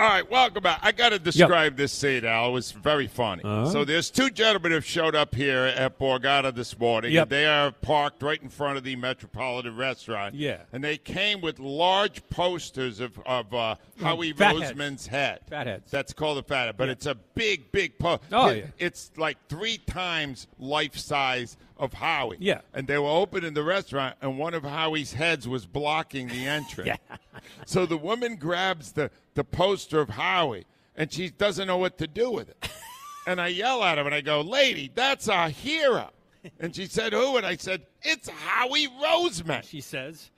All right, welcome back. I got to describe this scene, Al. It was very funny. Uh-huh. So there's two gentlemen who showed up here at Borgata this morning. Yep. They are parked right in front of the Metropolitan Restaurant. Yeah. And they came with large posters of, of uh, Howie fatheads. Roseman's head. Fatheads. That's called a fathead, but Yeah. it's a big, big poster. Oh, yeah. It's like three times life size of Howie. Yeah. And they were open in the restaurant, and one of Howie's heads was blocking the entrance. Yeah. So the woman grabs the, the poster of Howie, and she doesn't know what to do with it. And I yell at her, and I go, Lady, that's our hero. And she said, Who? And I said, It's Howie Roseman. She says,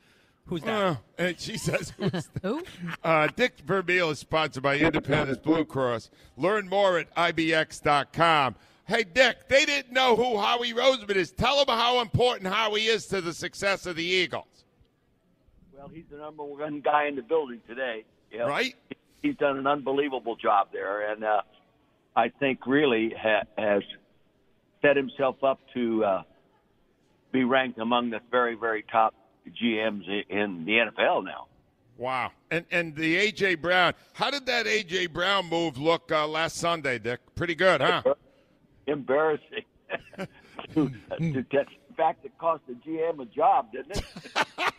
"Who's that?" Uh, and she says, Who's that? Uh, Dick Vermeil is sponsored by Independence Blue Cross. Learn more at IBX.com. Hey, Dick, they didn't know who Howie Roseman is. Tell them how important Howie is to the success of the Eagles. Well, he's the number one guy in the building today. You know, Right? He's done an unbelievable job there, and uh, I think really ha- has set himself up to uh, be ranked among the very, very top GMs in the NFL now. Wow. And and the A.J. Brown, how did that A.J. Brown move look uh, last Sunday, Dick? Pretty good, huh? Embarrassing. to, to fact, it cost the GM a job, didn't it?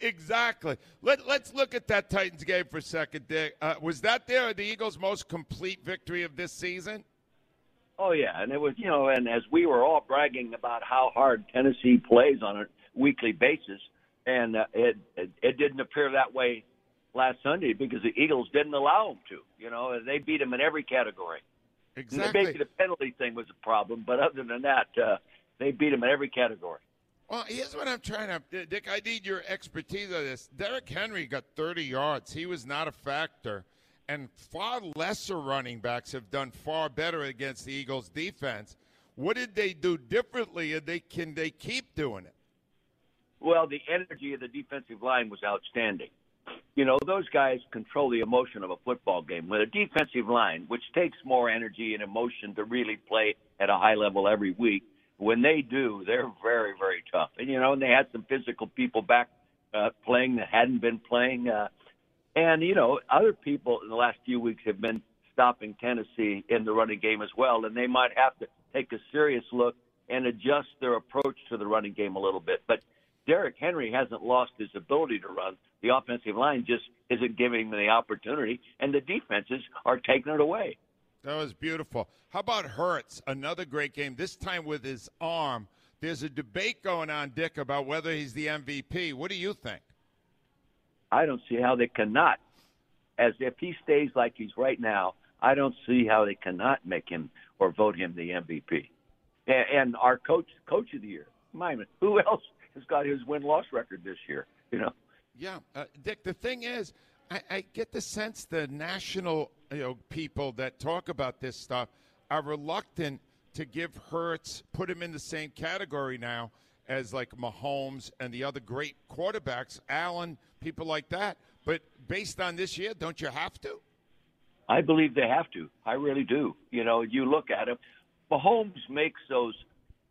exactly. Let, let's look at that Titans game for a second, Dick. Uh, was that there the Eagles' most complete victory of this season? Oh yeah, and it was you know, and as we were all bragging about how hard Tennessee plays on a weekly basis, and uh, it, it it didn't appear that way last Sunday because the Eagles didn't allow them to. You know, they beat them in every category. Exactly. Maybe the penalty thing was a problem, but other than that, uh, they beat them in every category. Well, here's what I'm trying to, Dick. I need your expertise on this. Derrick Henry got 30 yards. He was not a factor, and far lesser running backs have done far better against the Eagles' defense. What did they do differently, and they can they keep doing it? Well, the energy of the defensive line was outstanding. You know, those guys control the emotion of a football game. With a defensive line, which takes more energy and emotion to really play at a high level every week, when they do, they're very, very tough. And, you know, and they had some physical people back uh, playing that hadn't been playing. Uh, and, you know, other people in the last few weeks have been stopping Tennessee in the running game as well. And they might have to take a serious look and adjust their approach to the running game a little bit. But Derrick Henry hasn't lost his ability to run. The offensive line just isn't giving him the opportunity, and the defenses are taking it away. That was beautiful. How about Hurts? Another great game. This time with his arm. There's a debate going on, Dick, about whether he's the MVP. What do you think? I don't see how they cannot, as if he stays like he's right now. I don't see how they cannot make him or vote him the MVP. And, and our coach, coach of the year, Myman, who else has got his win loss record this year? You know, Yeah, uh, Dick. The thing is, I, I get the sense the national you know people that talk about this stuff are reluctant to give Hurts put him in the same category now as like Mahomes and the other great quarterbacks, Allen, people like that. But based on this year, don't you have to? I believe they have to. I really do. You know, you look at him. Mahomes makes those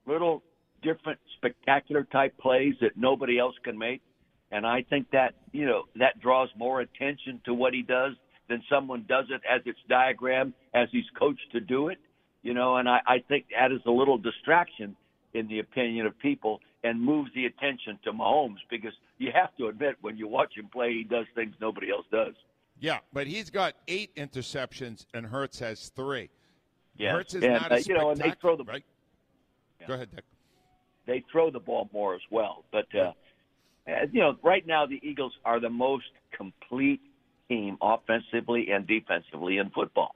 little different spectacular type plays that nobody else can make. And I think that, you know, that draws more attention to what he does than someone does it as it's diagrammed, as he's coached to do it. You know, and I, I think that is a little distraction in the opinion of people and moves the attention to Mahomes because you have to admit when you watch him play, he does things nobody else does. Yeah, but he's got eight interceptions and Hurts has three. Yeah, Hurts is and, not uh, a you know, and they throw the right. Yeah. Go ahead, Dick. they throw the ball more as well. But uh, Uh, you know, right now the Eagles are the most complete team offensively and defensively in football.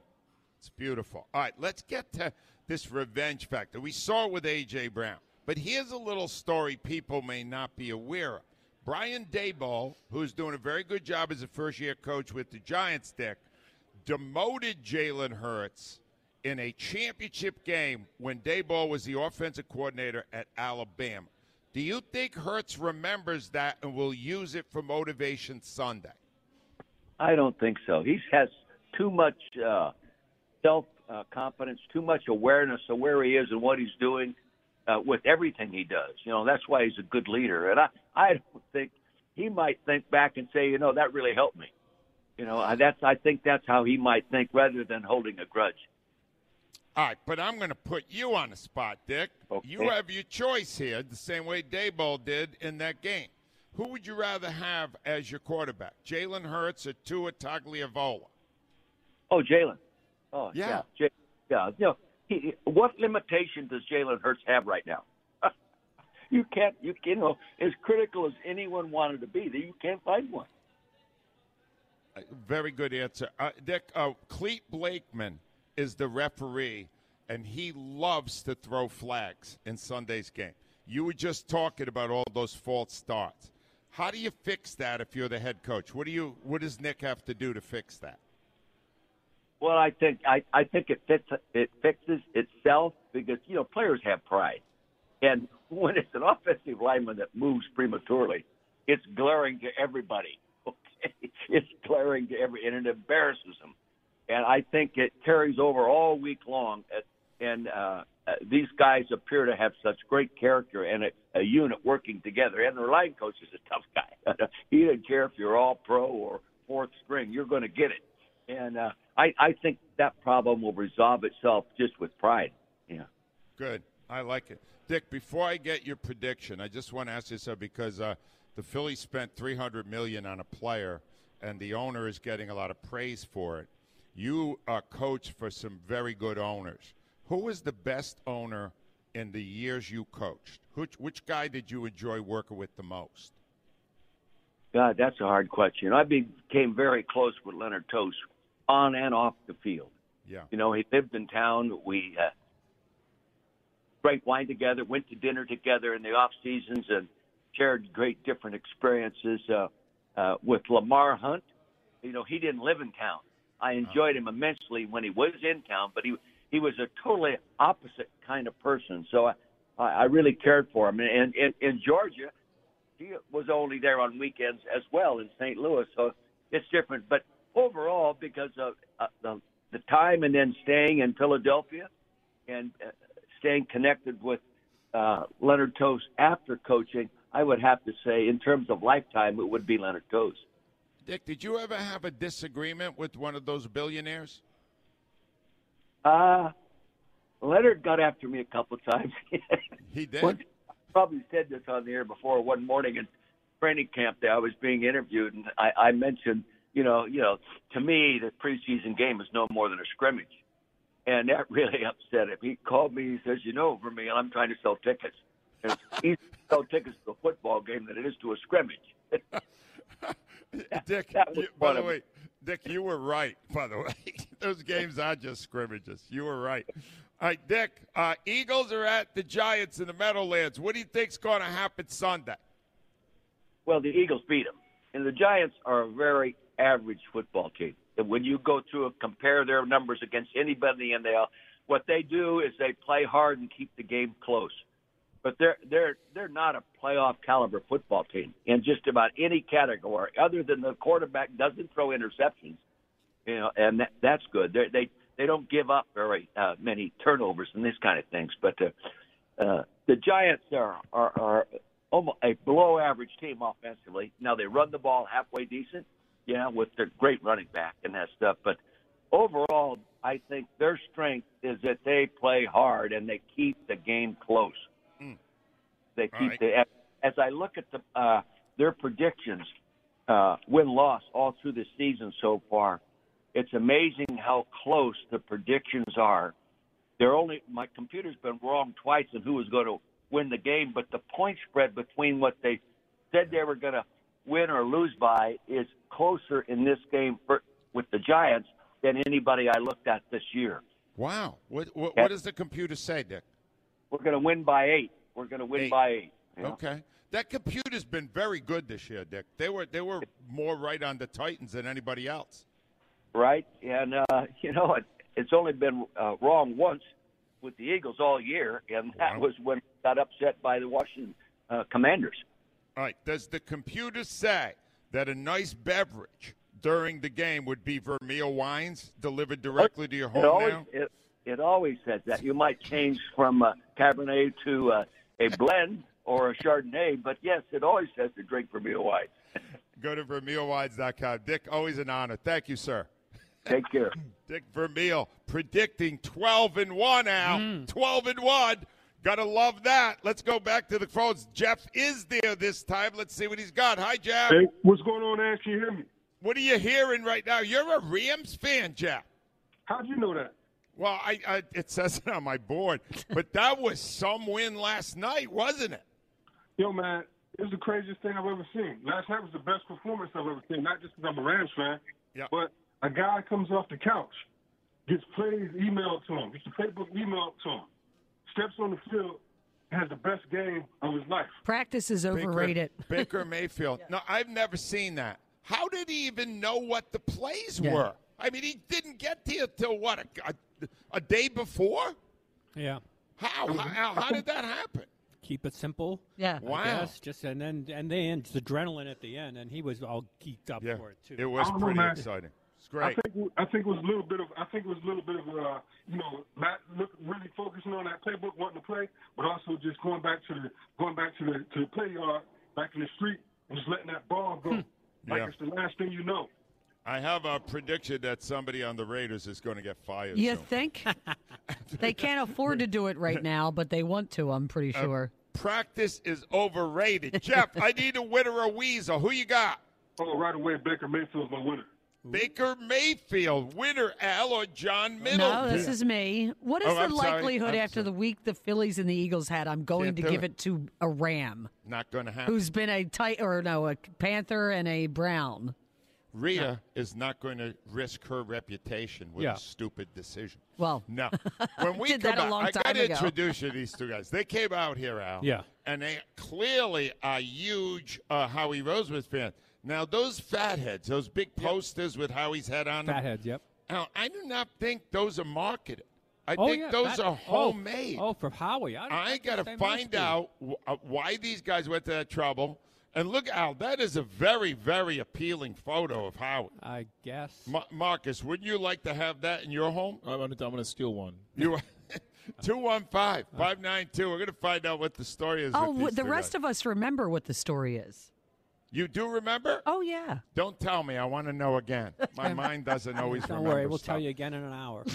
It's beautiful. All right, let's get to this revenge factor. We saw it with A.J. Brown, but here's a little story people may not be aware of. Brian Daboll, who's doing a very good job as a first year coach with the Giants, Dick, demoted Jalen Hurts in a championship game when Daboll was the offensive coordinator at Alabama. Do you think Hurts remembers that and will use it for Motivation Sunday? I don't think so. He has too much uh, self uh, confidence, too much awareness of where he is and what he's doing uh, with everything he does. You know, that's why he's a good leader. And I, I don't think he might think back and say, you know, that really helped me. You know, that's I think that's how he might think rather than holding a grudge. All right, but I'm going to put you on the spot, Dick. Okay. You have your choice here, the same way Daboll did in that game. Who would you rather have as your quarterback, Jalen Hurts or Tua Tagovailoa? Oh, Jalen. Oh, Yeah. yeah. Yeah. You know, he, what limitation does Jalen Hurts have right now? you can't. You, you know, as critical as anyone wanted to be, you can't find one. Uh, Very good answer. Uh, Dick, uh, Clete Blakeman is the referee, and he loves to throw flags in Sunday's game. You were just talking about all those false starts. How do you fix that if you're the head coach? What do you? What does Nick have to do to fix that? Well, I think I, I think it fits it fixes itself because you know players have pride, and when it's an offensive lineman that moves prematurely, it's glaring to everybody. Okay, it's glaring to every, and it embarrasses them. And I think it carries over all week long. At, and uh, uh, these guys appear to have such great character and a, a unit working together. And their line coach is a tough guy. he doesn't care if you're all pro or fourth string; you're going to get it. And uh, I, I think that problem will resolve itself just with pride. Yeah. Good. I like it. Dick, before I get your prediction, I just want to ask you something because uh, the Phillies spent 300 million on a player and the owner is getting a lot of praise for it. You are coach for some very good owners. Who was the best owner in the years you coached? Which, which guy did you enjoy working with the most? God, that's a hard question. I became very close with Leonard Tose on and off the field. Yeah. You know, he lived in town. We uh, drank wine together, went to dinner together in the off seasons, and shared great different experiences. Uh, uh, with Lamar Hunt, you know, he didn't live in town. I enjoyed him immensely when he was in town, but he he was a totally opposite kind of person. So I I really cared for him. And in in Georgia, he was only there on weekends as well in St. Louis, so it's different. But overall, because of uh, the the time and then staying in Philadelphia and uh, staying connected with uh, Leonard Tose after coaching, I would have to say, in terms of lifetime, it would be Leonard Tose. Dick, did you ever have a disagreement with one of those billionaires? Uh, Leonard got after me a couple of times. He did. One- probably said this on the air before. One morning in training camp, day I was being interviewed, and I, I mentioned, you know, you know, to me, the preseason game is no more than a scrimmage, and that really upset him. He called me. He says, "You know, for me, I'm trying to sell tickets. And it's easier to sell tickets to a football game than it is to a scrimmage." Dick, that you, by the of- way, Dick, you were right. By the way, those games are just scrimmages. You were right. All right, Dick. Uh, Eagles are at the Giants in the Meadowlands. What do you think's going to happen Sunday? Well, the Eagles beat them, and the Giants are a very average football team. And when you go through and compare their numbers against anybody in the NL, what they do is they play hard and keep the game close. But they're they're they're not a playoff caliber football team in just about any category, other than the quarterback doesn't throw interceptions, you know, and that, that's good. They they they don't give up very uh, many turnovers and these kind of things. But uh, uh, the Giants are are, are almost a below average team offensively. Now they run the ball halfway decent, yeah, with their great running back and that stuff. But overall, I think their strength is that they play hard and they keep the game close. They keep right. the. As I look at the uh, their predictions, uh, win loss all through the season so far, it's amazing how close the predictions are. They're only my computer's been wrong twice on who was going to win the game, but the point spread between what they said they were going to win or lose by is closer in this game for, with the Giants than anybody I looked at this year. Wow. What, what, what does the computer say, Dick? We're going to win by eight. We're going to win Eight. by eight. you know? Okay. That computer's been very good this year, Dick. They were they were more right on the Titans than anybody else. right? And uh, you know, it, it's only been uh, wrong once with the Eagles all year, and that Wow. was when it got upset by the Washington uh, Commanders. All right. Does the computer say that a nice beverage during the game would be Vermeil wines delivered directly to your home it always now? it, it always says that you might change from uh, Cabernet to uh, a blend or a Chardonnay, but yes, it always says to drink from your wine. Go to vermeilwines.com. Dick, always an honor. Thank you, sir. Take care. Dick Vermeil predicting 12 and 1 Al. Hmm. 12 and 1. Gotta love that. Let's go back to the phones. Jeff is there this time. Let's see what he's got. Hi, Jeff. Hey, what's going on, Ash? Can you hear me? What are you hearing right now? You're a Rams fan, Jeff. How'd you know that? Well, I, I it says it on my board, but that was some win last night, wasn't it? Yo, man, it was the craziest thing I've ever seen. Last night was the best performance I've ever seen, not just because I'm a Rams fan, Yeah. but a guy comes off the couch, gets plays emailed to him, gets the playbook emailed to him, steps on the field, has the best game of his life. Practice is overrated. Baker Mayfield. No, I've never seen that. How did he even know what the plays Yeah. were? I mean, he didn't get here till what a, a, a day before. Yeah. How? How, how did that happen? Keep it simple. Yeah. Wow. I guess. Just and then and then it's adrenaline at the end, and he was all geeked up Yeah, for it too. it was I don't know, pretty exciting. It's great. I think I think it was a little bit of I think it was a little bit of uh, you know not look, really focusing on that playbook, wanting to play, but also just going back to the going back to the to the play yard, back in the street, and just letting that ball go. Like Yeah. it's the last thing you know. I have a prediction that somebody on the Raiders is going to get fired. You soon. think? they can't afford to do it right now, but they want to, I'm pretty Uh, sure. Practice is overrated. Jeff, I need a winner or weasel. Who you got? Oh, right away, Baker Mayfield's my winner. Baker Mayfield, winner Al or John Middleton? No, this is me. What is Oh, the I'm sorry. likelihood I'm after sorry. the week the Phillies and the Eagles had? I'm going Can't to give it. it to a Ram Not going to happen. who's been a tight or no, a Panther and a Brown. Rhea is not going to risk her reputation with Yeah. a stupid decision. Well, No. When we Did come that a out, long I got to introduce you to these two guys. They came out here, Al. Yeah. And they clearly are huge uh, Howie Roseman fans. Now, those fatheads, those big posters with Howie's head on them, Fatheads. Yep. Now, I do not think those are marketed. I oh think yeah. those that- are oh, homemade. Oh, from Howie. I, I got to find out w- uh, why these guys went to that trouble. And look, Al, that is a very, very appealing photo of Howie. I guess. Ma- Marcus, wouldn't you like to have that in your home? I'm gonna, steal one. You 215 592. We're going to find out what the story is. oh, with these the two rest of us remember what the story is. You do remember? Oh, yeah. Don't tell me. I want to know again. My mind doesn't always Don't remember. worry, we'll stuff. tell you again in an hour.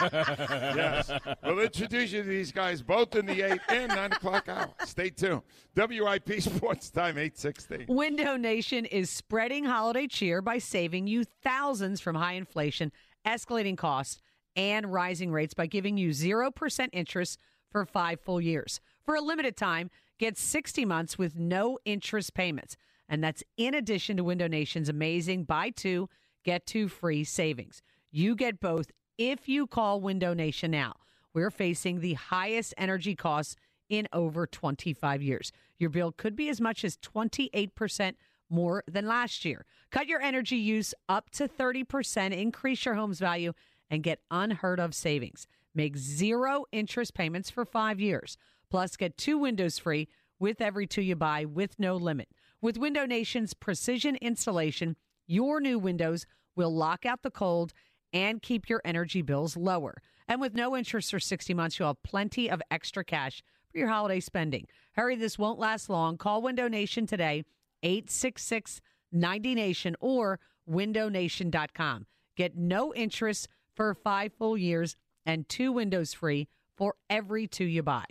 Yes. We'll introduce you to these guys both in the 8 and 9 o'clock hour. Stay tuned. WIP Sports Time 816. Window Nation is spreading holiday cheer by saving you thousands from high inflation, escalating costs, and rising rates by giving you 0% interest for five full years. For a limited time, get 60 months with no interest payments. And that's in addition to Window Nation's amazing buy two, get two free savings. You get both if you call Window Nation now. We're facing the highest energy costs in over 25 years. Your bill could be as much as 28% more than last year. Cut your energy use up to 30%, increase your home's value, and get unheard of savings. Make zero interest payments for five years. Plus, get two windows free with every two you buy with no limit. With Window Nation's precision installation, your new windows will lock out the cold and keep your energy bills lower. And with no interest for 60 months, you'll have plenty of extra cash for your holiday spending. Hurry, this won't last long. Call Window Nation today, 866 90 Nation or windownation.com. Get no interest for five full years and two windows free for every two you buy.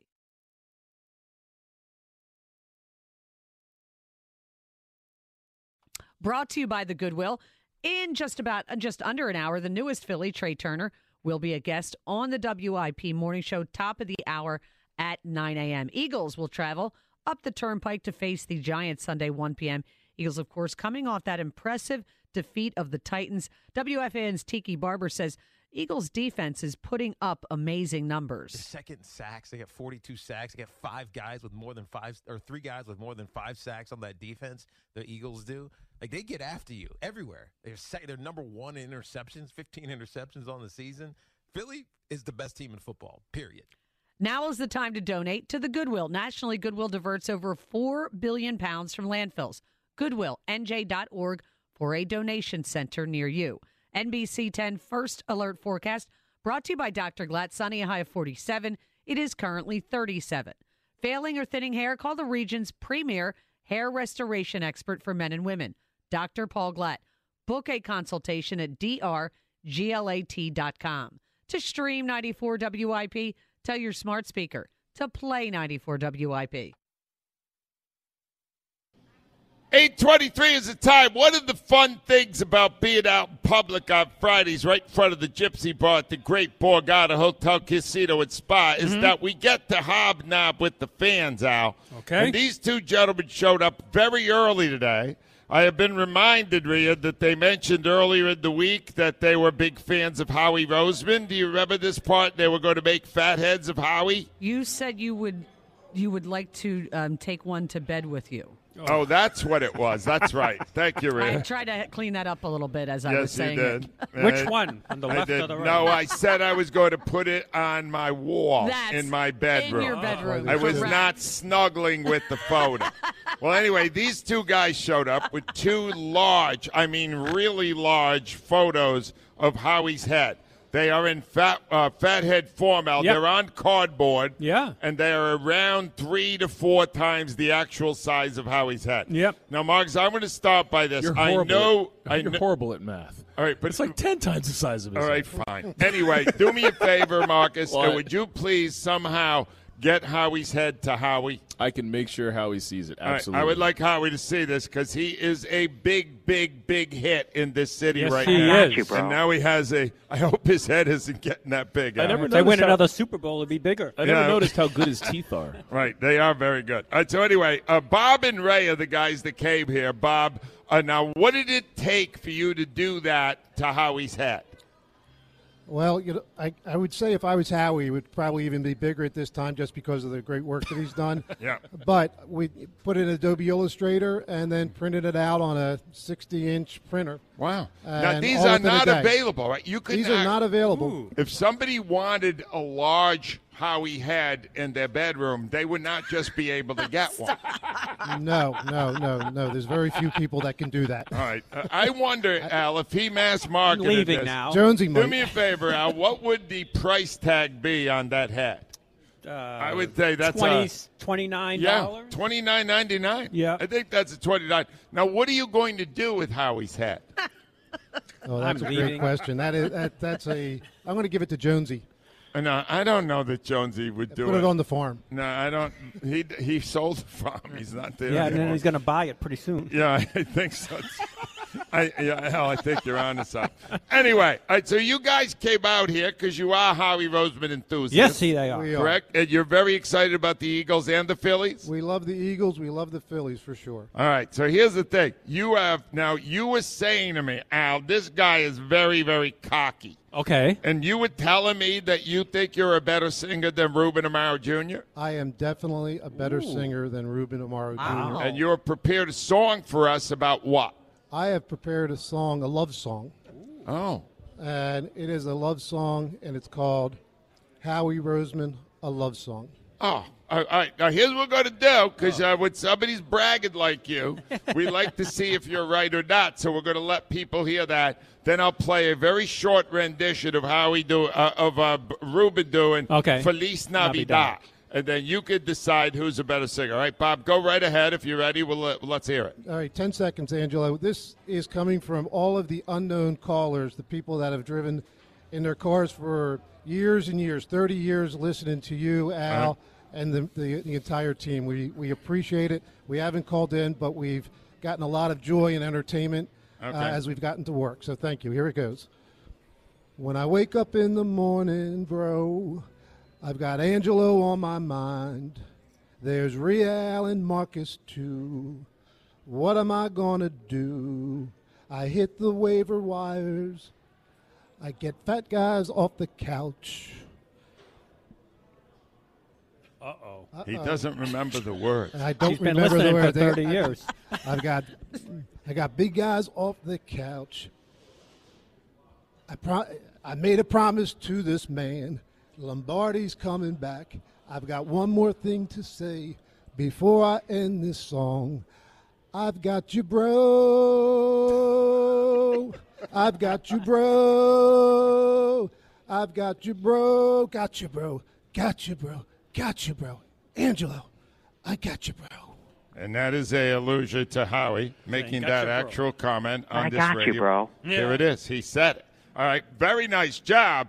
Brought to you by the Goodwill. In just about uh, just under an hour, the newest Philly, Trea Turner, will be a guest on the WIP morning show, top of the hour at 9 a.m. Eagles will travel up the turnpike to face the Giants Sunday 1 p.m. Eagles, of course, coming off that impressive defeat of the Titans. WFAN's Tiki Barber says Eagles defense is putting up amazing numbers. Second sacks. They got 42 sacks. They got five guys with more than five, or three guys with more than five sacks on that defense. The Eagles do. Like they get after you everywhere. They're sec- they're number one in interceptions. 15 interceptions on the season. Philly is the best team in football. Period. Now is the time to donate to the Goodwill. Nationally, Goodwill diverts over 4 billion pounds from landfills. GoodwillNJ.org for a donation center near you. NBC 10 First Alert Forecast brought to you by Dr. Glatt. Sunny, a high of 47. It is currently 37. Failing or thinning hair? Call the region's premier hair restoration expert for men and women, Dr. Paul Glatt. Book a consultation at drglat.com. To stream 94 WIP, tell your smart speaker to play 94 WIP. 823 is the time. One of the fun things about being out in public on Fridays, right in front of the Gypsy Bar at the Great Borgata Hotel Casino and Spa, is mm-hmm. that we get to hobnob with the fans, Al. Okay. And these two gentlemen showed up very early today. I have been reminded, Rhea, that they mentioned earlier in the week that they were big fans of Howie Roseman. Do you remember this part? They were going to make fatheads of Howie. You said you would you would like to um, take one to bed with you. Oh, that's what it was. That's right. Thank you, Rhea. I Rhea. tried to clean that up a little bit as I was Yes, you saying did. it. Which one? On the I left did. or the right? No, I said I was going to put it on my wall That's in my bedroom. In your bedroom. I was correct. not snuggling with the photo. Well, anyway, these two guys showed up with two large, I mean, really large photos of Howie's head. They are in fat, uh, fathead form, Al. Yep. They're on cardboard. Yeah. And they are around three to four times the actual size of Howie's head. Yep. Now, Marcus, I'm going to start by this. You're I horrible. know. At, I you're kn- horrible at math. All right, but It's like ten times the size of his. all right, head. fine. Anyway, do me a favor, Marcus, and would you please somehow get Howie's head to Howie? I can make sure Howie sees it. All right, Absolutely. I would like Howie to see this because he is a big, big, big hit in this city Yes, right he now. is. And now he has a. I hope his head isn't getting that big. I Al. never If they win how- another Super Bowl, it'd be bigger. I never Yeah. noticed how good his teeth are. Right, they are very good. All right, so anyway, uh, Bob and Ray are the guys that came here. Bob, uh, now what did it take for you to do that to Howie's head? Well, you know, I, I would say if I was Howie, it would probably even be bigger at this time just because of the great work that he's done. Yeah. But we put it in Adobe Illustrator and then printed it out on a 60 inch printer. Wow. now these are not available, right? You could These are not available. If somebody wanted a large Howie had in their bedroom, they would not just be able to get one. No, no, no, no. There's very few people that can do that. All right. Uh, I wonder, Al, if he mass marketed leaving this. now. Jonesy Do me a favor, Al. What would the price tag be on that hat? Uh, I would say that's 20, a $29. yeah, twenty nine ninety nine. Yeah. I think that's a twenty nine. Now, what are you going to do with Howie's hat? Oh, that's I'm a great question. That is that, that's a. I'm going to give it to Jonesy. No, I don't know that Jonesy would do it. Put it on the farm. No, I don't. He he sold the farm. He's not there. Yeah, and then he's going to buy it pretty soon. Yeah, I think so. I, yeah, hell, I think you're on to something. Anyway, all right, so you guys came out here because you are Howie Roseman enthusiasts. Yes, see, they are. We are. Correct? And you're very excited about the Eagles and the Phillies? We love the Eagles. We love the Phillies for sure. All right, so here's the thing. You have, now, you were saying to me, Al, this guy is very, very cocky. Okay. And you were telling me that you think you're a better singer than Ruben Amaro Jr.? I am definitely a better singer than Ruben Amaro Jr. Wow. And you have prepared a song for us about what? I have prepared a song, a love song, Oh. and it is a love song, and it's called Howie Roseman, a love song. Oh, all right. Now here's what we're going to do because uh, when somebody's bragging like you, we like to see if you're right or not. So we're going to let people hear that. Then I'll play a very short rendition of how we do uh, of uh, B- Ruben doing Okay. Feliz Navidad. Navidad. And then you could decide who's a better singer. All right, Bob, go right ahead. If you're ready, we'll, let, let's hear it. All right, 10 seconds, Angelo. This is coming from all of the unknown callers, the people that have driven in their cars for years and years, 30 years listening to you, Al, and the, the, the entire team. We, we appreciate it. We haven't called in, but we've gotten a lot of joy and entertainment Okay. uh, as we've gotten to work. So thank you. Here it goes. When I wake up in the morning, bro, I've got Angelo on my mind. There's Real and Marcus too. What am I gonna do? I hit the waiver wires. I get fat guys off the couch. Uh oh. He doesn't remember the words. I don't He's been remember the listening for words. I- 30 I- years. I've got, I got big guys off the couch. I pro- I made a promise to this man. Lombardi's coming back. I've got one more thing to say before I end this song. I've got you, bro. I've got you, bro. I've got you, bro. Got you, bro. Got you, bro. Got you, bro. Angelo, I got you, bro. And that is a allusion to Howie making that you, actual comment on I this got you, radio. bro. Here Yeah. it is. He said it. All right. Very nice job.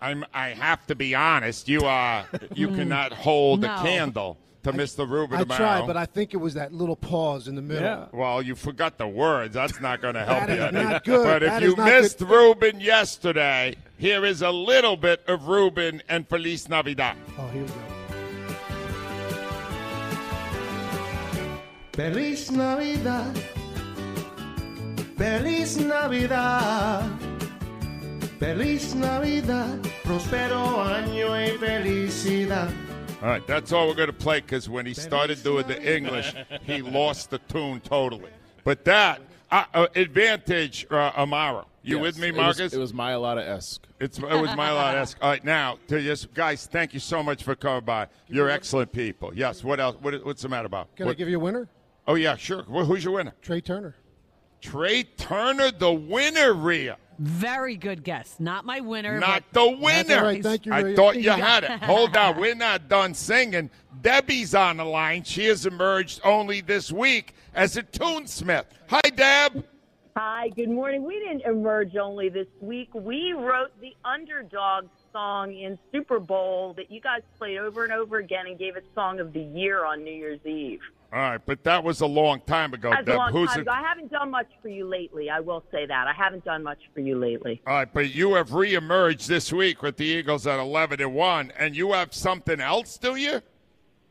I'm. I have to be honest. You are. You hmm. cannot hold No. a candle to Mr. Ruben I tomorrow. tried, but I think it was that little pause in the middle. Yeah. Well, you forgot the words. That's not going to help That you. is not good. But if That you is not missed good. Ruben yesterday, here is a little bit of Ruben and Feliz Navidad. Oh, here we go. Feliz Navidad. Feliz Navidad. Feliz Navidad. Prospero año y felicidad. All right, that's all we're going to play because when he started doing the English, he lost the tune totally. But that uh, uh, advantage, uh, Amaro. You Yes, with me, it was- Marcus? It was, Myalata esque. It's, it was my lot. Esque. All right, now to just guys, thank you so much for coming by. You're excellent people. Yes. What else? What, what's the matter about? Can I give you a winner? oh yeah, sure. Well, who's your winner? Trea Turner. Trea Turner, the winner, Rhea. Very good guess. Not my winner. Not but the winner. That's all right. Thank you, I Rhea. thought you had it. Hold on. We're not done singing. Debbie's on the line. She has emerged only this week as a tunesmith. Hi, Deb. Hi, good morning. We didn't emerge only this week. We wrote the underdog song in Super Bowl that you guys played over and over again and gave it Song of the Year on New Year's Eve. All right, but that was a long time ago, That's a long Who's time ago. I haven't done much for you lately. I will say that. I haven't done much for you lately. All right, but you have reemerged this week with the Eagles at 11 and 1, and you have something else, do you?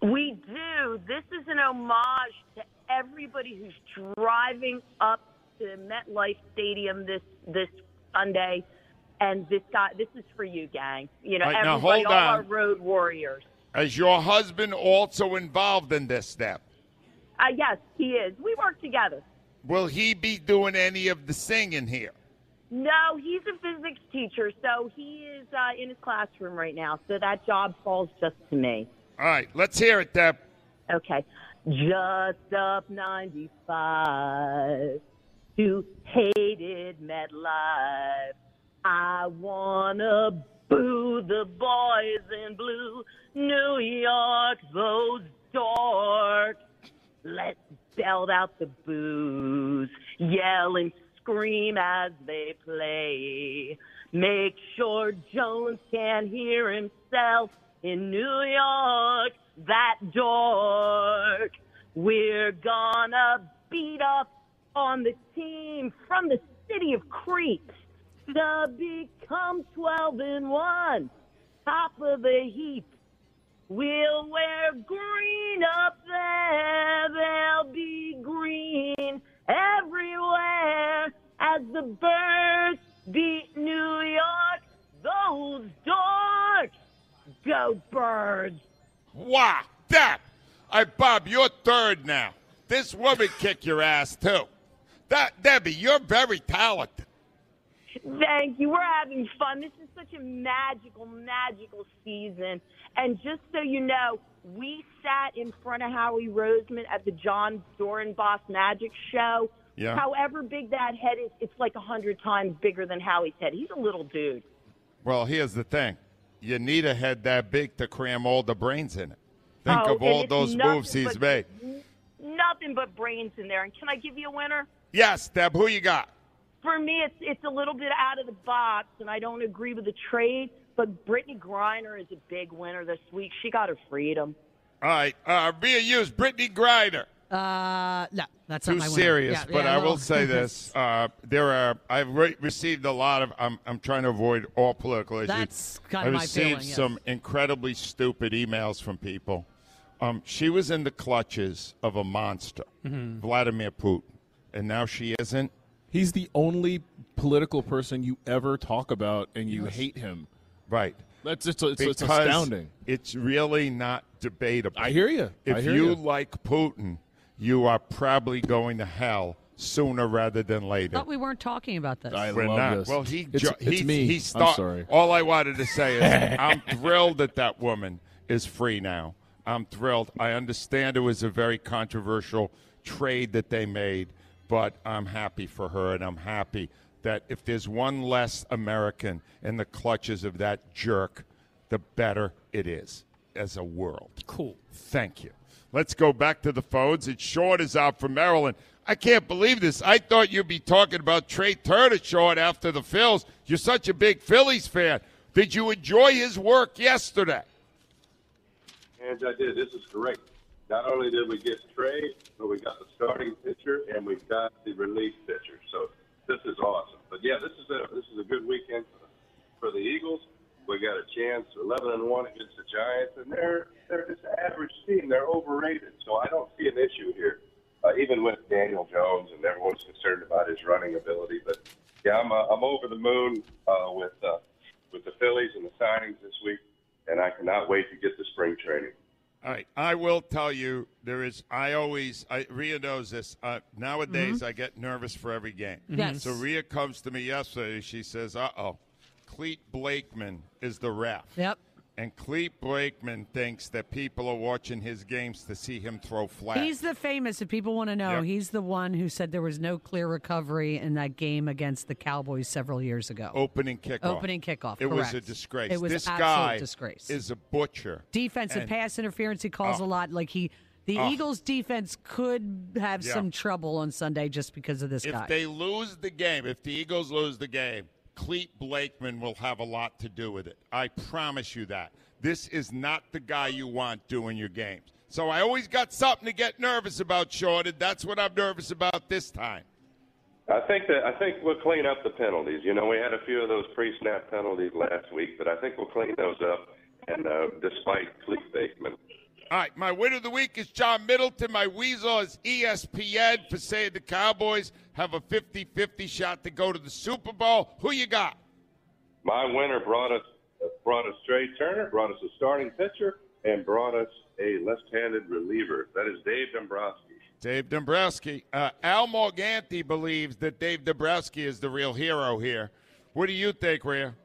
We do. This is an homage to everybody who's driving up to MetLife Stadium this this Sunday. And this guy, this is for you, gang. You know, All right, now everybody, all our road warriors. Is your husband also involved in this, Deb? Uh, yes, he is. We work together. Will he be doing any of the singing here? No, he's a physics teacher, so he is uh, in his classroom right now. So that job falls just to me. All right, let's hear it, Deb. Okay. Just up 95 to hated MetLife. I wanna boo the boys in blue. New York, those dorks. Let's belt out the booze, yell and scream as they play. Make sure Jones can hear himself in New York, that dork. We're gonna beat up on the team from the city of Crete to become 12 and 1, top of the heap. We'll wear green up there. There'll be green everywhere as the birds beat New York. Those dorks. Go birds. Wow, Deb. All right, Bob, you're third now. This woman kick your ass, too. That Debbie, you're very talented. Thank you. We're having fun. This is such a magical, magical season. And just so you know, we sat in front of Howie Roseman at the Jon Dorenbos Magic Show. Yeah. However big that head is, it's like a hundred times bigger than Howie's head. He's a little dude. Well, here's the thing. You need a head that big to cram all the brains in it. Think Oh, of all those moves he's but- made. Nothing but brains in there. And can I give you a winner? Yes, Deb, who you got? For me, it's it's a little bit out of the box, and I don't agree with the trade. But Brittney Griner is a big winner this week. She got her freedom. All right, uh, Rhea Hughes, Brittney Griner. Uh, no, that's too not my serious, Yeah, but yeah, I well- will say this: uh, there are I've re- received a lot of. I'm I'm trying to avoid all political issues. That's kind I of my received feeling, yes. some incredibly stupid emails from people. Um, she was in the clutches of a monster, Mhm. Vladimir Putin, and now she isn't. He's the only political person you ever talk about, and you Yes. hate him. Right. That's it's, it's, it's astounding. It's really not debatable. I hear you. If I hear you you. like Putin, you are probably going to hell sooner rather than later. thought we weren't talking about this. I We're love not. this. Well, he It's- ju- it's he, me. He I'm sorry. All I wanted to say is I'm thrilled that that woman is free now. I'm thrilled. I understand it was a very controversial trade that they made, but I'm happy for her, and I'm happy that if there's one less American in the clutches of that jerk, the better it is as a world. Cool. Thank you. Let's go back to the phones. It's Short is out from Maryland. I can't believe this. I thought you'd be talking about Trea Turner, Short, after the Phils. You're such a big Phillies fan. Did you enjoy his work yesterday? And I did. This is great. Not only did we get Trey, but we got the starting pitcher and we got the relief pitcher. So this is awesome. But yeah, this is a this is a good weekend for the, Eagles. We got a chance, eleven and one against the Giants, and they're they're just an average team. They're overrated. So I don't see an issue here, uh, even with Daniel Jones, and everyone's concerned about his running ability. But yeah, I'm uh, I'm over the moon uh, with uh, with the Phillies and the signings this week, and I cannot wait to get to spring training. All right, I will tell you there is. I always, I, Rhea knows this. Uh, nowadays, I get nervous for every game. Yes. So Rhea comes to me yesterday. She says, "Uh oh, Clete Blakeman is the ref." Yep. And Clete Blakeman thinks that people are watching his games to see him throw flags. He's the famous, if people want to know, Yep. he's the one who said there was no clear recovery in that game against the Cowboys several years ago. opening kickoff. Opening kickoff, It was a disgrace. It was this absolute guy disgrace. is a butcher. Defensive And- pass interference, he calls Oh. a lot. Like he, the Oh. Eagles' defense could have Yeah. some trouble on Sunday just because of this If guy. If they lose the game, if the Eagles lose the game, Clete Blakeman will have a lot to do with it. I promise you that. This is not the guy you want doing your games. So I always got something to get nervous about, Shorted. That's what I'm nervous about this time. I think that I think we'll clean up the penalties. You know, we had a few of those pre-snap penalties last week, but I think we'll clean those up. And uh, despite Cleet Bateman, All right, my winner of the week is John Middleton. My weasel is ESPN for saying the Cowboys have a 50-50 shot to go to the Super Bowl. Who you got? my winner brought us brought us Trea Turner, brought us a starting pitcher, and brought us a left-handed reliever. That is Dave Dombrowski. Dave Dombrowski. Uh, Al Morganti believes that Dave Dombrowski is the real hero here. What do you think, Rhea?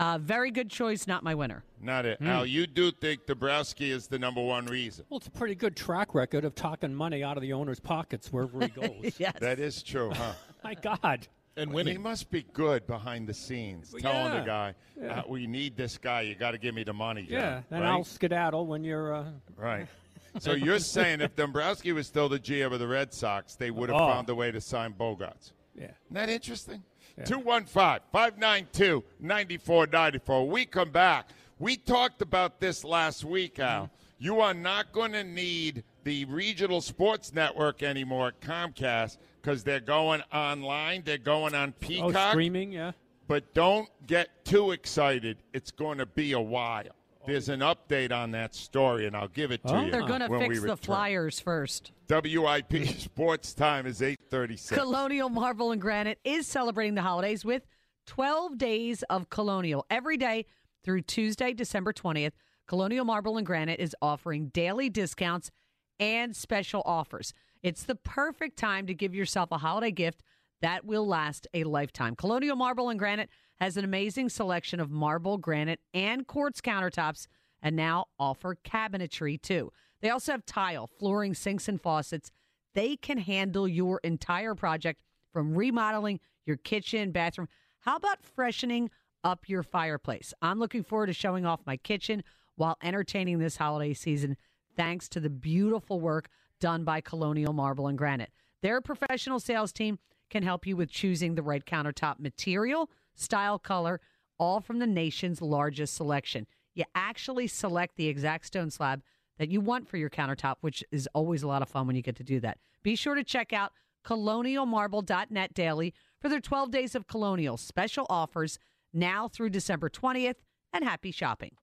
Uh, very good choice, not my winner. Not it. Hmm. Al, you do think Dombrowski is the number one reason. Well, it's a pretty good track record of talking money out of the owner's pockets wherever he goes. yes. That is true, huh? My God. And when He must be good behind the scenes, Well, telling the guy, Yeah. uh, "We need this guy. You got to give me the money." John." Yeah, and right? I'll skedaddle when you're. Uh, Right. So you're saying if Dombrowski was still the GM of the Red Sox, they would have Oh. found a way to sign Bogaerts. yeah. Isn't that interesting? 215 592 9494. We come back. We talked about this last week, Al. Mm-hmm. You are not going to need the regional sports network anymore Comcast because they're going online. They're going on Peacock. Oh, streaming, yeah. But don't get too excited. It's going to be a while. There's an update on that story, and I'll give it to Oh. you. They're going to we fix the return. Flyers first. WIP Sports Time is 836. Colonial Marble and Granite is celebrating the holidays with 12 days of Colonial. Every day through Tuesday, December 20th, Colonial Marble and Granite is offering daily discounts and special offers. It's the perfect time to give yourself a holiday gift that will last a lifetime. Colonial Marble and Granite has an amazing selection of marble, granite, and quartz countertops and now offer cabinetry too. They also have tile, flooring, sinks, and faucets. They can handle your entire project from remodeling your kitchen, bathroom. How about freshening up your fireplace? I'm looking forward to showing off my kitchen while entertaining this holiday season thanks to the beautiful work done by Colonial Marble and Granite. Their professional sales team can help you with choosing the right countertop material, style, color, all from the nation's largest selection. You actually select the exact stone slab that you want for your countertop, which is always a lot of fun when you get to do that. Be sure to check out colonialmarble.net daily for their 12 days of Colonial special offers now through December 20th and happy shopping.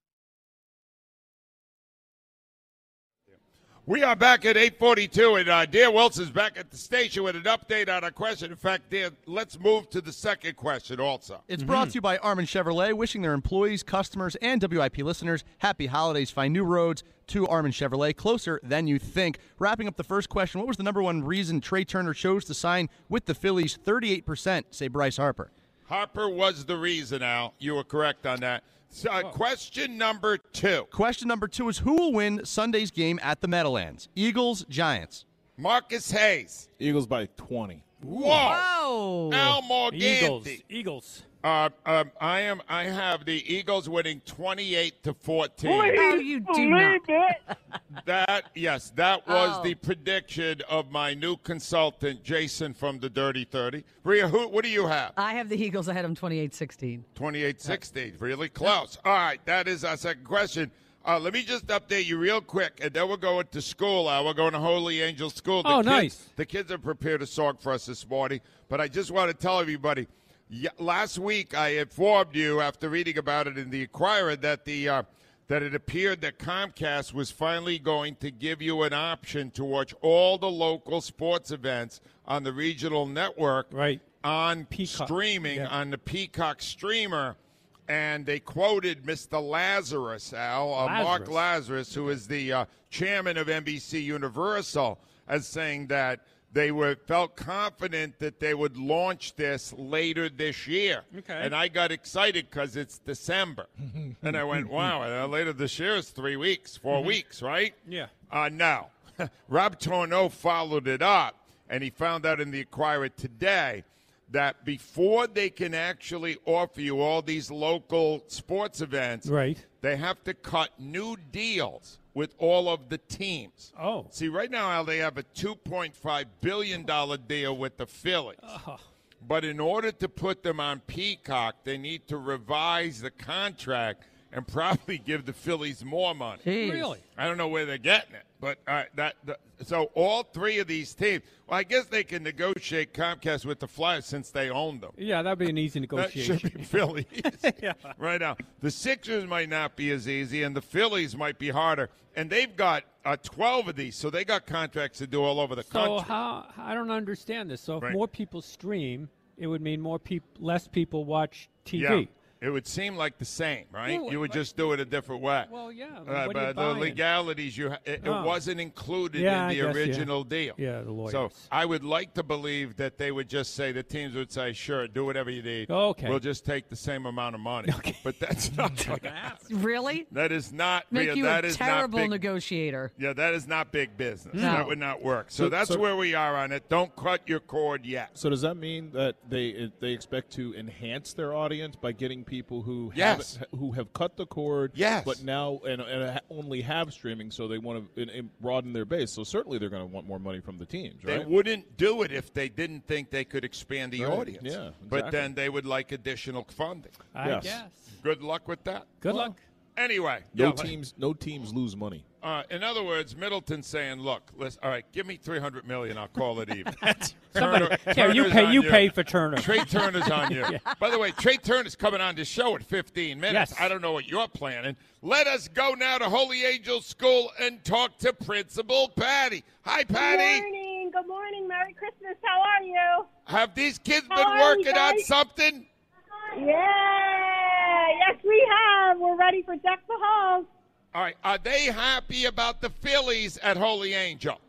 We are back at 842, and uh, Dear Wilson's back at the station with an update on a question. In fact, dear, let's move to the second question also. It's brought to you by Armin Chevrolet, wishing their employees, customers, and WIP listeners happy holidays. Find new roads to Armin Chevrolet closer than you think. Wrapping up the first question, what was the number one reason Trea Turner chose to sign with the Phillies? 38%, say Bryce Harper. Harper was the reason, Al. You were correct on that. So, uh, Question number two. Question number two is who will win Sunday's game at the Meadowlands? Eagles, Giants. Marcus Hayes. Eagles by 20. Whoa. Whoa. Al Morganti. Eagles. Eagles. Uh, um, I am. I have the Eagles winning twenty-eight to fourteen. Oh, you do not. That yes, that was Oh. the prediction of my new consultant, Jason from the Dirty Thirty. Rhea, who, what do you have? I have the Eagles ahead of them 28 16. 28-16. Really close. All right, that is our second question. Uh, let me just update you real quick, and then we're going to school. Uh, we're going to Holy Angel School. The Oh, kids, nice. The kids have prepared a song for us this morning, but I just want to tell everybody. Last week, I informed you after reading about it in the Inquirer that the uh, that it appeared that Comcast was finally going to give you an option to watch all the local sports events on the regional network Right. on Peacock, streaming yeah. on the Peacock streamer, and they quoted Mr. Lazarus, Al, uh, Mark Lazarus. Lazarus, who is the uh, chairman of NBC Universal, as saying that they were felt confident that they would launch this later this year. Okay. And I got excited because it's December, and I went, "Wow!" Uh, later this year is three weeks, 4 weeks, right? Yeah. Uh, no. Rob Tornoe followed it up, and he found out in the Inquirer today that before they can actually offer you all these local sports events, Right. they have to cut new deals with all of the teams. Oh. See, right now, Al, they have a $2.5 billion deal with the Phillies. Oh. But in order to put them on Peacock, they need to revise the contract and probably give the Phillies more money. Jeez. Really? I don't know where they're getting it, but uh, that, that so all three of these teams. Well, I guess they can negotiate Comcast with the Flyers since they own them. Yeah, that'd be an easy That negotiation. should be Phillies Yeah. right now. The Sixers might not be as easy, and the Phillies might be harder. And they've got uh, twelve of these, so they got contracts to do all over the So country. how I don't understand this. So if Right. more people stream, it would mean more people, less people watch TV. Yeah. It would seem like the same, right? Well, you would but- just do it a different way. Well, yeah. Uh, what are you but the legalities, you it, it Oh. wasn't included Yeah, in I the guess, yeah. original deal. Yeah, the lawyers. So I would like to believe that they would just say the teams would say, "Sure, do whatever you need. Okay. we'll just take the same amount of money." Okay. But that's not going to happen. Really? That is not. Make Rhea, you that a is not terrible big- negotiator. Yeah, that is not big business. No. That would not work. So, So- that's so- where we are on it. Don't cut your cord yet. So does that mean that they they expect to enhance their audience by getting people who Yes. have who have cut the cord, Yes. but now and, and only have streaming, so they want to and, and broaden their base. So certainly they're going to want more money from the teams, They wouldn't do it if they didn't think they could expand the Right. audience. Yeah, But then they would like additional funding. I Yes. guess. Good luck with that. Good luck. Anyway, no yeah, teams, no teams lose money. Uh, in other words, Middleton saying, "Look, listen, all right, give me three hundred million. I'll call it even." Somebody, Turner- yeah, you pay. on You pay for Turner. Trea Turner's on you. By the way, Trea Turner's coming on this show at 15 minutes. Yes. I don't know what you're planning. Let us go now to Holy Angel School and talk to Principal Patty. Hi, Patty. Good morning. Good morning. Merry Christmas. How are you? Have these kids How been are you working on something? Yeah. Yes, we have. We're ready for Deck the Halls. All right. Are they happy about the Phillies at Holy Angel?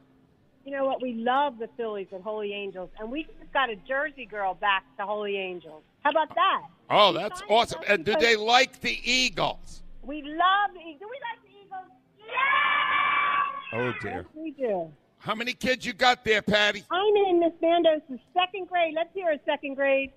You know what? We love the Phillies at Holy Angels, and we just got a Jersey girl back to Holy Angels. How about that? Oh, that's awesome. And do they like the Eagles? We love the Eagles. Do we like the Eagles? Yeah. Oh, dear. We do. How many kids you got there, Patty? I'm in Miss Mandos' second grade. Let's hear her second grade.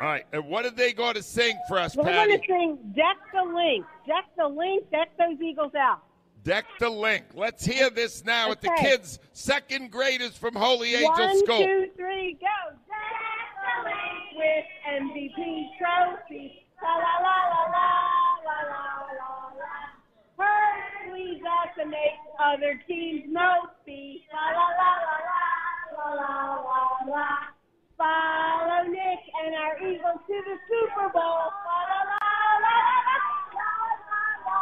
All right. And what are they going to sing for us, We're going Patty? to sing Deck the Linc. Deck the Linc. Deck those Eagles out. Deck the Linc. Let's hear this now with the kids, second graders from Holy Angel One, School. two, three, go. Deck the Linc with MVP trophy. La la la la la la la la la. to make other teams mopey. La la la la la la la la. Follow Nick and our Eagles to the Super Bowl. La la la la la la la.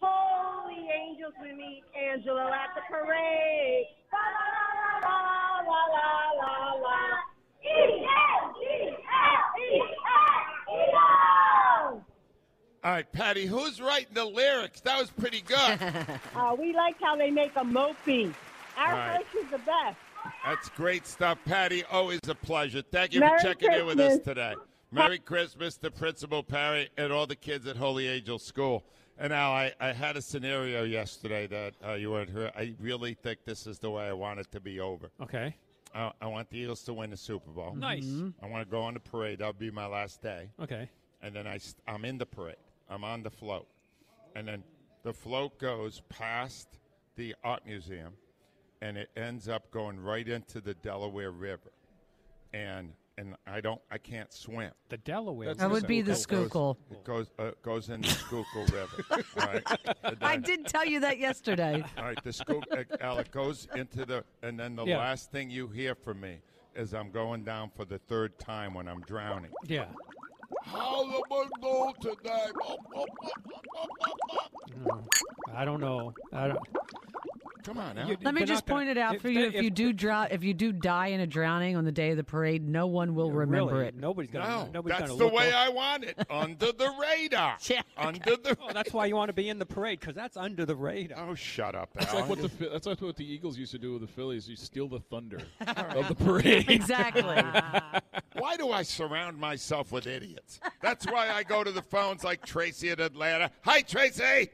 Holy angels, we meet Angelo at the parade. La la la la la la la la. All right, Patty, who's writing the lyrics? That was pretty good. Uh, we like how they make a mopey. Our All right. coach is the best. That's great stuff, Patty. Always a pleasure. Thank you Merry for checking in with us today. Merry Christmas to Principal Perry and all the kids at Holy Angel School. And now I, I had a scenario yesterday that uh, you weren't here. I really think this is the way I want it to be over. Okay. I, I want the Eagles to win the Super Bowl. Nice. Mhm. I want to go on the parade. That'll be my last day. Okay. And then I, st- I'm in the parade. I'm on the float. And then the float goes past the art museum and it ends up going right into the Delaware River. And and I don't I can't swim. The Delaware. That would be the It goes- Schuylkill. It goes uh, goes in the Schuylkill River. All right. And I did tell you that yesterday. all right, the scoop, uh, Al, it goes into the, and then the Yeah. last thing you hear from me is I'm going down for the third time when I'm drowning. Yeah. How the go today? I don't know. I don't. Come on, Al. Let me just not gonna- point it out if for you. they- If, you do drown, if you do die in a drowning on the day of the parade, no one will remember really, it. Nobody's gonna. No, nobody's that's gonna the look way up. I want it. Under the radar. Yeah. Under the. Oh, that's why you want to be in the parade because that's under the radar. Oh, shut up, That's like what the that's like what the Eagles used to do with the Phillies. You steal the thunder of the parade. Exactly. Why do I surround myself with idiots? That's why I go to the phones like Tracy in Atlanta. Hi, Tracy.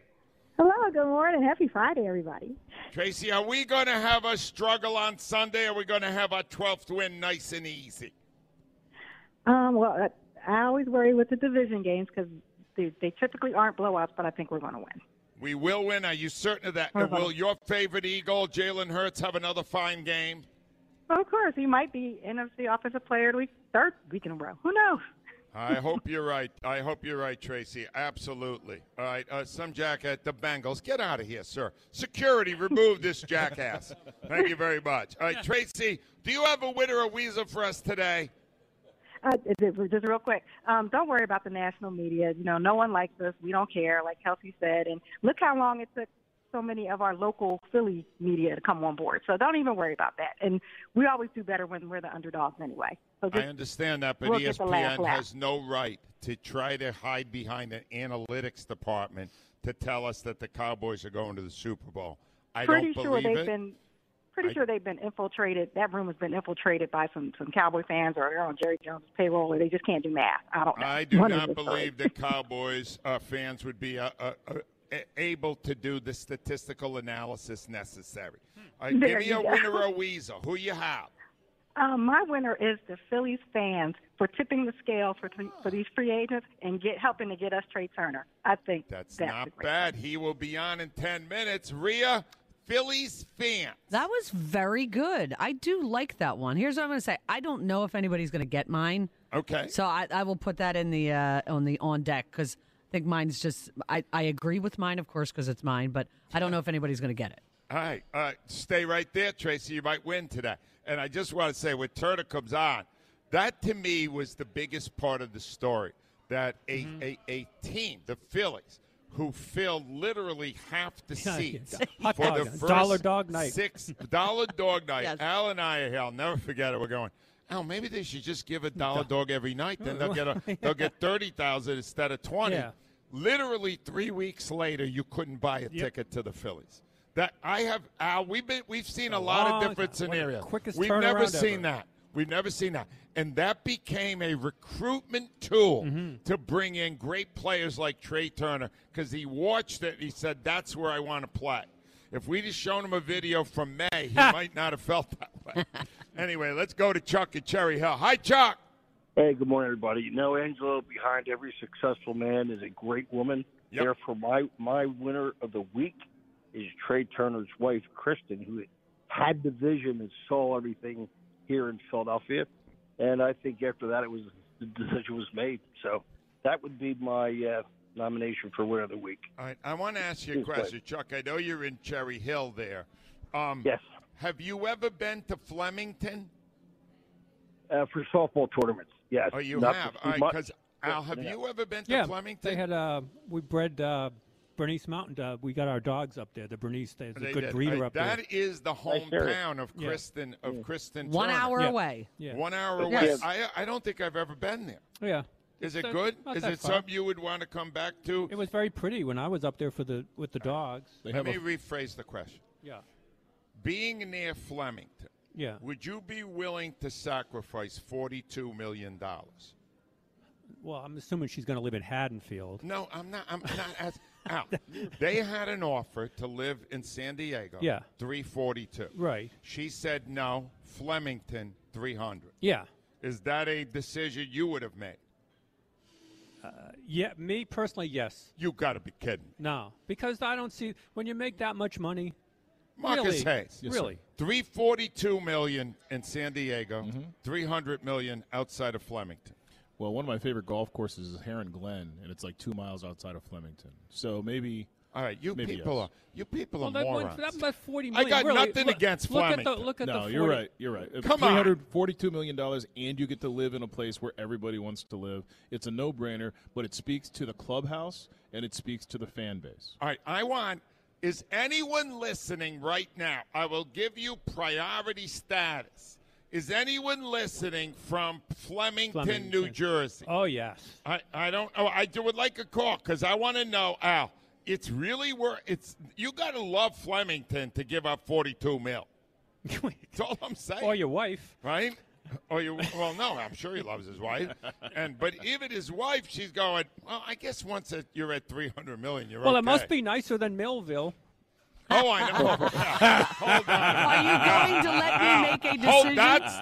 Hello, good morning. Happy Friday, everybody. Tracy, are we going to have a struggle on Sunday? Or are we going to have our 12th win nice and easy? Um, well, uh, I always worry with the division games because they, they typically aren't blowouts, but I think we're going to win. We will win. Are you certain of that? And will your favorite Eagle, Jalen Hurts, have another fine game? Well, of course, he might be NFC Offensive Player of the Week, third week in a row. Who knows? I hope you're right. I hope you're right, Tracy. Absolutely. All right. Uh, some jacket, the Bengals. Get out of here, sir. Security, remove this jackass. Thank you very much. All right, Tracy, do you have a winner or a weasel for us today? Uh, just just real quick, um, don't worry about the national media. You know, no one likes us. We don't care, like Kelce said. And look how long it took so many of our local Philly media to come on board. So don't even worry about that. And we always do better when we're the underdogs anyway. So I understand that, but we'll get the laugh, ESPN has no right to try to hide behind an analytics department to tell us that the Cowboys are going to the Super Bowl. I pretty don't believe sure they've it. been pretty I- sure they've been infiltrated. That room has been infiltrated by some some Cowboy fans, or they're on Jerry Jones' payroll, or they just can't do math. I don't know. I do One not believe that Cowboys uh, fans would be uh, uh, uh, able to do the statistical analysis necessary. Right, give me a go. winner or a weasel. Who you have? Um, my winner is the Phillies fans for tipping the scale for for these free agents and get helping to get us Trea Turner. I think That's, that's not a great bad. He will be on in 10 minutes. Rhea, Phillies fan. That was very good. I do like that one. Here's what I'm going to say. I don't know if anybody's going to get mine. Okay. So I, I will put that in the uh, on the on deck because I think mine's just. I, I agree with mine, of course, because it's mine. But I don't know if anybody's going to get it. All right, all right, stay right there, Tracy. You might win today. And I just want to say, when Turner comes on, that to me was the biggest part of the story. That a, mm-hmm. a, a team, the Phillies, who filled literally half the seats for the first dollar dog night. six dollar dog night. Yes. Al and I, I'll never forget it. We're going. Oh, maybe they should just give a dollar dog every night. Then they'll get a they'll get thirty thousand instead of twenty. Yeah. Literally three weeks later, you couldn't buy a ticket to the Phillies. That I have, Al. We've been we've seen a, lot of long different time. One of the scenarios. quickest we've never turnaround seen ever. that. We've never seen that, and that became a recruitment tool Mm-hmm. to bring in great players like Trea Turner because he watched it. and He said, "That's where I want to play." If we'd have shown him a video from May, he might not have felt that way. anyway, let's go to Chuck at Cherry Hill. Hi, Chuck. Hey, good morning, everybody. You know, Angelo, behind every successful man is a great woman. Therefore, my my winner of the week is Trea Turner's wife, Kristen, who had the vision and saw everything here in Philadelphia. And I think after that, it was the decision was made. So that would be my uh, nomination for winner of the week. All right, I want to ask you a question, Chuck. I know you're in Cherry Hill there. Um, yes. Have you ever been to Flemington? Uh, for softball tournaments, yes. Oh, you Not have. for All right, because Al, have Yeah. you ever been to yeah, Flemington? they had uh, we bred uh, Bernese Mountain. Uh, we got our dogs up there. The Bernese, there's a They good did. breeder All right, up there. That is the hometown of Yeah. Kristen of Kristen. One Turner. hour away. Yeah. One hour away. Yes. I I don't think I've ever been there. Yeah. Is it It's, good? Is it far. something you would want to come back to? It was very pretty when I was up there for the with the dogs. Let me rephrase the question. Yeah. Being near Flemington, Yeah. would you be willing to sacrifice forty-two million dollars? Well, I'm assuming she's going to live in Haddonfield. No, I'm not. I'm not. As, Al, they had an offer to live in San Diego. Yeah. three forty-two. Right. She said no. Flemington, three hundred. Yeah. Is that a decision you would have made? Yeah, me personally, yes. You got to be kidding. me. No, because I don't see when you make that much money. Marcus really, Hayes. really. Three forty-two million in San Diego. Mm-hmm. Three hundred million outside of Flemington. Well, one of my favorite golf courses is Heron Glen, and it's like two miles outside of Flemington. So maybe. All right, you maybe people yes. are you people Well, are that one- morons. that- that's 40 I got Really, nothing look- against look at the- Flemington. look at no, the you're right. You're right. If Come on. $342 million, and you get to live in a place where everybody wants to live. It's a no-brainer, but it speaks to the clubhouse and it speaks to the fan base. All right, I want. Is anyone listening right now? I will give you priority status. Is anyone listening from Flemington, Flemington. New Jersey? Oh yes. I, I don't. Oh, I do- would like a call because I want to know, Al. It's really where It's you got to love Flemington to give up forty-two mil. That's all I'm saying. Or your wife. right? Or you? Well, no, I'm sure he loves his wife. And but even his wife, she's going. Well, I guess once you're at three hundred million, you're right. Well, it must be nicer than Millville. Oh, I know. Yeah. Hold on. Are you going to let me make a Hold, decision? that's,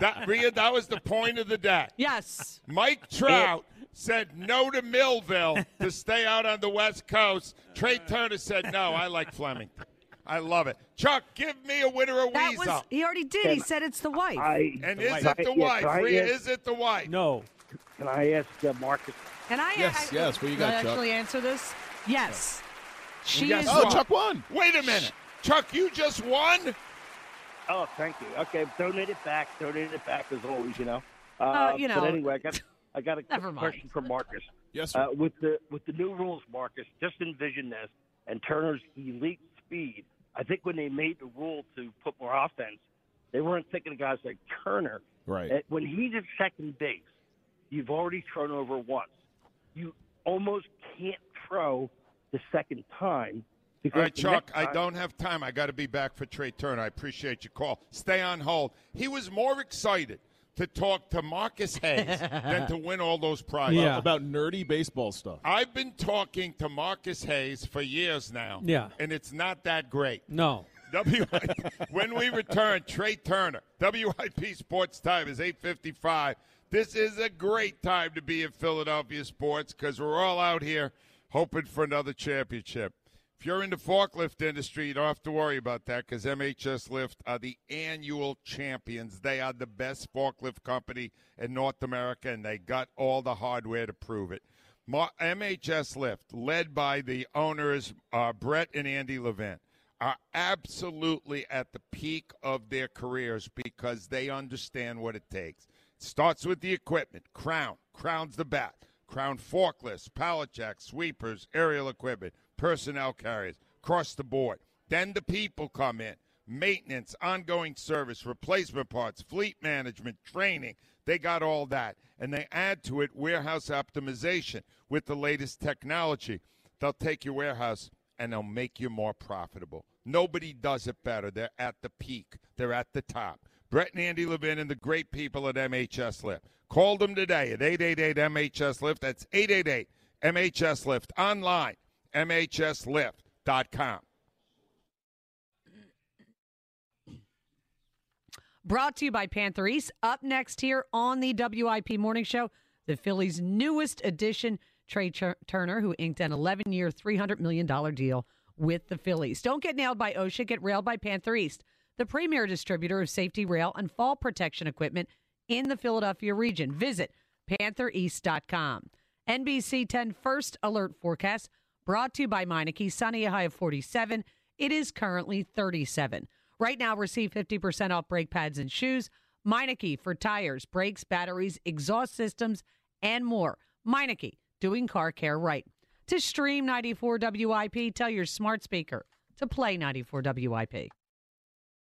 that, Rhea, that was the point of the day. Yes. Mike Trout said no to Millville to stay out on the West Coast. Trea Turner said no. I like Flemington. I love it. Chuck, give me a winner or That weasel. was he already did. He said it's the wife. I, and the is wife. it the Can I- wife? can I Rhea, ask- is it the wife? No. Can I ask uh, Marcus? Can I? Yes, I, yes, what you can got, I Chuck? actually answer this? Yes. She Guess is. Oh, what? Chuck won. Wait a minute. Chuck, you just won? Oh, thank you. Okay, donate it back. Donate it back as always. You know. Uh, Uh, you know. But anyway, I got I got a Never quick mind. question for Marcus. Yes, sir. Uh, with the with the new rules, Marcus, just envision this and Turner's elite speed. I think when they made the rule to put more offense, they weren't thinking of guys like Turner. Right. When he's at second base, you've already thrown over once. You almost can't throw the second time because All right, Chuck, next I don't have time. I got to be back for Trea Turner. I appreciate your call. Stay on hold. He was more excited to talk to Marcus Hayes than to win all those prizes. Yeah. About nerdy baseball stuff. I've been talking to Marcus Hayes for years now. Yeah. And it's not that great. No. W- when we return, Trey Turner. WIP Sports Time is 855. This is a great time to be in Philadelphia sports because we're all out here hoping for another championship. If you're in the forklift industry, you don't have to worry about that because MHS Lift are the annual champions. They are the best forklift company in North America, and they got all the hardware to prove it. MHS Lift, led by the owners uh, Brett and Andy Levin, are absolutely at the peak of their careers because they understand what it takes. It starts with the equipment. Crown, Crown's the bat. Crown forklifts, pallet jacks, sweepers, aerial equipment, personnel carriers, across the board. Then the people come in. Maintenance, ongoing service, replacement parts, fleet management, training. They got all that. And they add to it warehouse optimization with the latest technology. They'll take your warehouse and they'll make you more profitable. Nobody does it better. They're at the peak, they're at the top. Brett and Andy Levin and the great people at MHS Lift. Call them today at 888 MHS Lift. That's 888 MHS Lift. Online, MHSLift.com. Brought to you by Panther East. Up next here on the WIP Morning Show, the Phillies' newest addition, Trea Tur- Turner, who inked an 11 year, $300 million deal with the Phillies. Don't get nailed by OSHA, get railed by Panther East, the premier distributor of safety rail and fall protection equipment in the Philadelphia region. Visit panthereast.com. NBC 10 First Alert Forecast brought to you by Meineke. Sunny, high of 47. It is currently 37. Right now, receive 50% off brake pads and shoes. Meineke for tires, brakes, batteries, exhaust systems, and more. Meineke, doing car care right. To stream 94 WIP, tell your smart speaker to play 94 WIP.